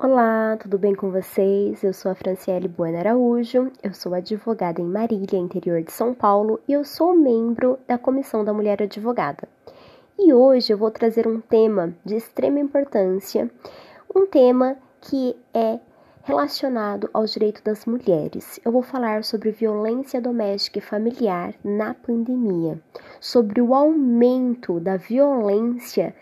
Olá, tudo bem com vocês? Eu sou a Franciele Bueno Araújo, eu sou advogada em Marília, interior de São Paulo, e eu sou membro da Comissão da Mulher Advogada. E hoje eu vou trazer um tema de extrema importância, um tema que é relacionado aos direitos das mulheres. Eu vou falar sobre violência doméstica e familiar na pandemia, sobre o aumento da violência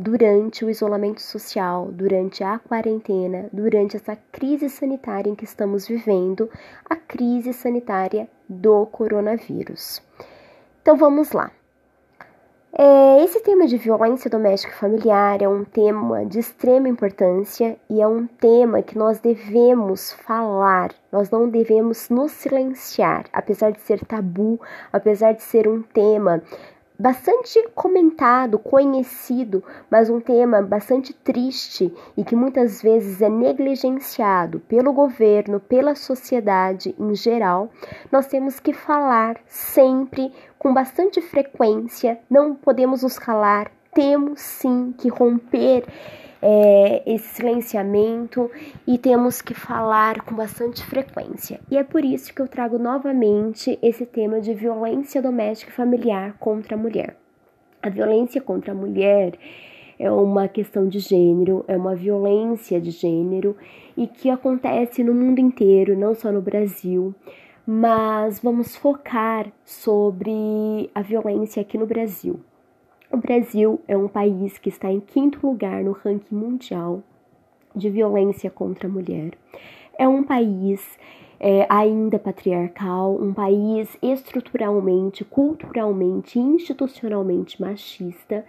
durante o isolamento social, durante a quarentena, durante essa crise sanitária em que estamos vivendo, a crise sanitária do coronavírus. Então vamos lá. É, esse tema de violência doméstica e familiar é um tema de extrema importância e é um tema que nós devemos falar, nós não devemos nos silenciar, apesar de ser tabu, apesar de ser um tema bastante comentado, conhecido, mas um tema bastante triste e que muitas vezes é negligenciado pelo governo, pela sociedade em geral, nós temos que falar sempre com bastante frequência, não podemos nos calar, temos sim que romper é, esse silenciamento e temos que falar com bastante frequência. E é por isso que eu trago novamente esse tema de violência doméstica e familiar contra a mulher. A violência contra a mulher é uma questão de gênero, é uma violência de gênero e que acontece no mundo inteiro, não só no Brasil. Mas vamos focar sobre a violência aqui no Brasil. O Brasil é um país que está em quinto lugar no ranking mundial de violência contra a mulher. É um país é, ainda patriarcal, um país estruturalmente, culturalmente, institucionalmente machista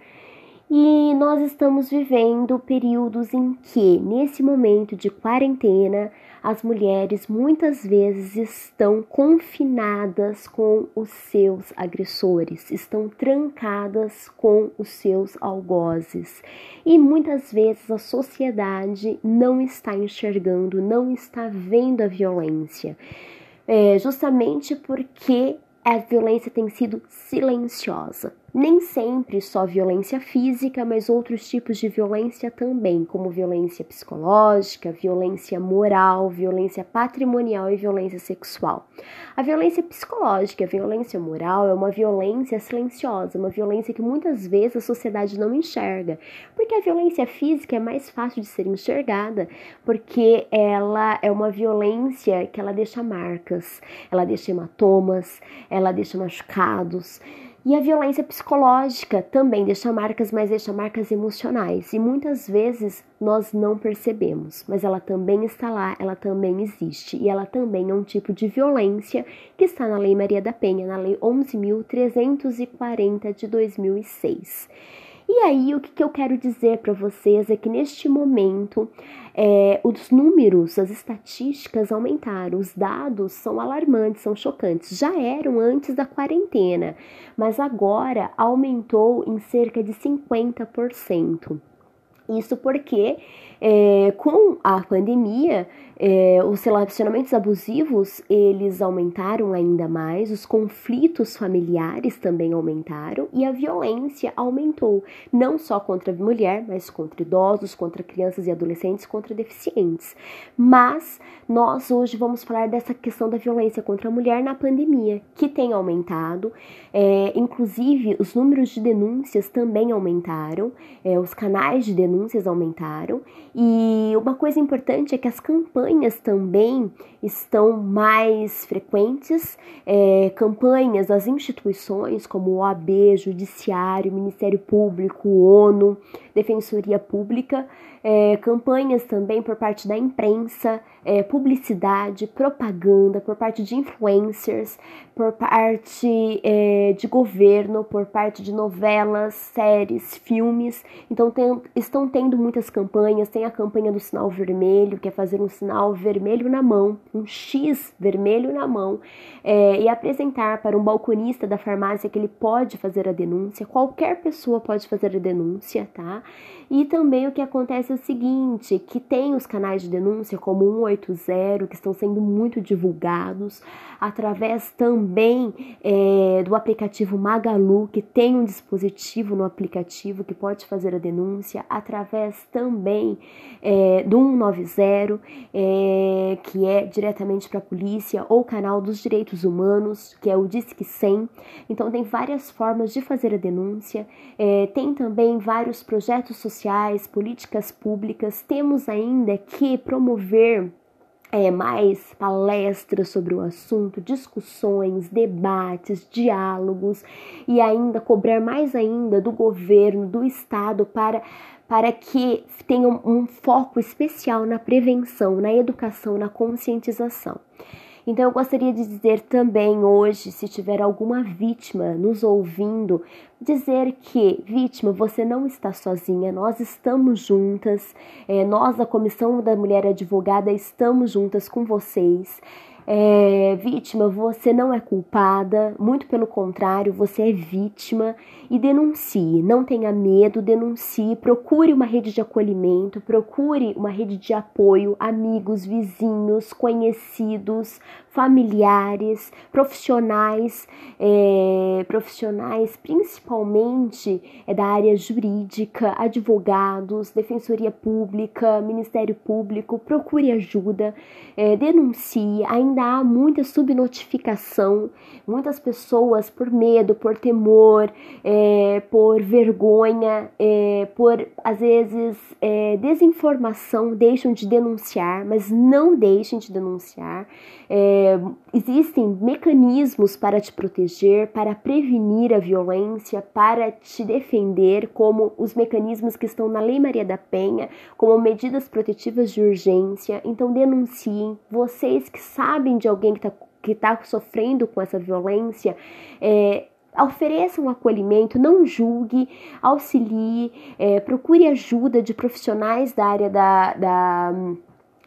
e nós estamos vivendo períodos em que, nesse momento de quarentena, as mulheres muitas vezes estão confinadas com os seus agressores, estão trancadas com os seus algozes. E muitas vezes a sociedade não está enxergando, não está vendo a violência. É, justamente porque a violência tem sido silenciosa. Nem sempre só violência física, mas outros tipos de violência também, como violência psicológica, violência moral, violência patrimonial e violência sexual. A violência psicológica, a violência moral é uma violência silenciosa, uma violência que muitas vezes a sociedade não enxerga, porque a violência física é mais fácil de ser enxergada, porque ela é uma violência que ela deixa marcas, ela deixa hematomas, ela deixa machucados. E a violência psicológica também deixa marcas, mas deixa marcas emocionais. E muitas vezes nós não percebemos, mas ela também está lá, ela também existe. E ela também é um tipo de violência que está na Lei Maria da Penha, na Lei 11.340 de 2006. E aí, o que, que eu quero dizer para vocês é que neste momento é, os números, as estatísticas aumentaram, os dados são alarmantes, são chocantes. Já eram antes da quarentena, mas agora aumentou em cerca de 50%. Isso porque é, com a pandemia, é, os relacionamentos abusivos eles aumentaram ainda mais, os conflitos familiares também aumentaram e a violência aumentou, não só contra a mulher, mas contra idosos, contra crianças e adolescentes, contra deficientes. Mas nós hoje vamos falar dessa questão da violência contra a mulher na pandemia, que tem aumentado, é, inclusive os números de denúncias também aumentaram, é, os canais de denúncias aumentaram. E uma coisa importante é que as campanhas também estão mais frequentes, é, campanhas das instituições como OAB, Judiciário, Ministério Público, ONU, Defensoria Pública, é, campanhas também por parte da imprensa, é, publicidade, propaganda, por parte de influencers, por parte é, de governo, por parte de novelas, séries, filmes. Então tem, estão tendo muitas campanhas. Tem a campanha do sinal vermelho, que é fazer um sinal vermelho na mão, um X vermelho na mão, é, e apresentar para um balconista da farmácia que ele pode fazer a denúncia. Qualquer pessoa pode fazer a denúncia, tá? E também o que acontece é o seguinte, que tem os canais de denúncia como 180 que estão sendo muito divulgados, através também é, do aplicativo Magalu, que tem um dispositivo no aplicativo que pode fazer a denúncia, através também é, do 190, é, que é diretamente para a polícia, ou canal dos direitos humanos, que é o Disque 100. Então, tem várias formas de fazer a denúncia. É, tem também vários projetos sociais, políticas públicas. Temos ainda que promover é, mais palestras sobre o assunto, discussões, debates, diálogos e ainda cobrar mais ainda do governo, do Estado para para que tenham um foco especial na prevenção, na educação, na conscientização. Então eu gostaria de dizer também hoje, se tiver alguma vítima nos ouvindo, dizer que, vítima, você não está sozinha, nós estamos juntas, é, nós, a Comissão da Mulher Advogada, estamos juntas com vocês. É, vítima, você não é culpada, muito pelo contrário, você é vítima e denuncie. Não tenha medo, denuncie. Procure uma rede de acolhimento, procure uma rede de apoio, amigos, vizinhos, conhecidos, familiares, profissionais, é, profissionais principalmente é, da área jurídica, advogados, defensoria pública, Ministério Público. Procure ajuda, é, denuncie. Ainda há muita subnotificação, muitas pessoas por medo, por temor, é, por vergonha, é, por às vezes é, desinformação deixam de denunciar, mas não deixem de denunciar. É, existem mecanismos para te proteger, para prevenir a violência, para te defender, como os mecanismos que estão na Lei Maria da Penha, como medidas protetivas de urgência. Então, denunciem. Vocês que sabem de alguém que está que tá sofrendo com essa violência, é, ofereça um acolhimento, não julgue, auxilie, é, procure ajuda de profissionais da área da, da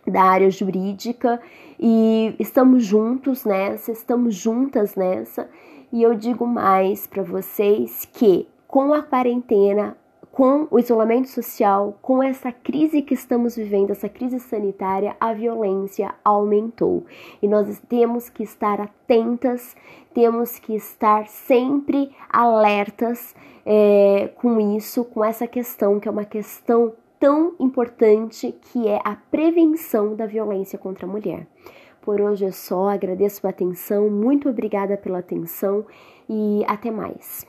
da área jurídica e estamos juntos nessa, estamos juntas nessa. E eu digo mais para vocês que com a quarentena, com o isolamento social, com essa crise que estamos vivendo, essa crise sanitária, a violência aumentou. E nós temos que estar atentas, temos que estar sempre alertas é, com isso, com essa questão, que é uma questão tão importante que é a prevenção da violência contra a mulher. Por hoje é só, agradeço a atenção, muito obrigada pela atenção e até mais.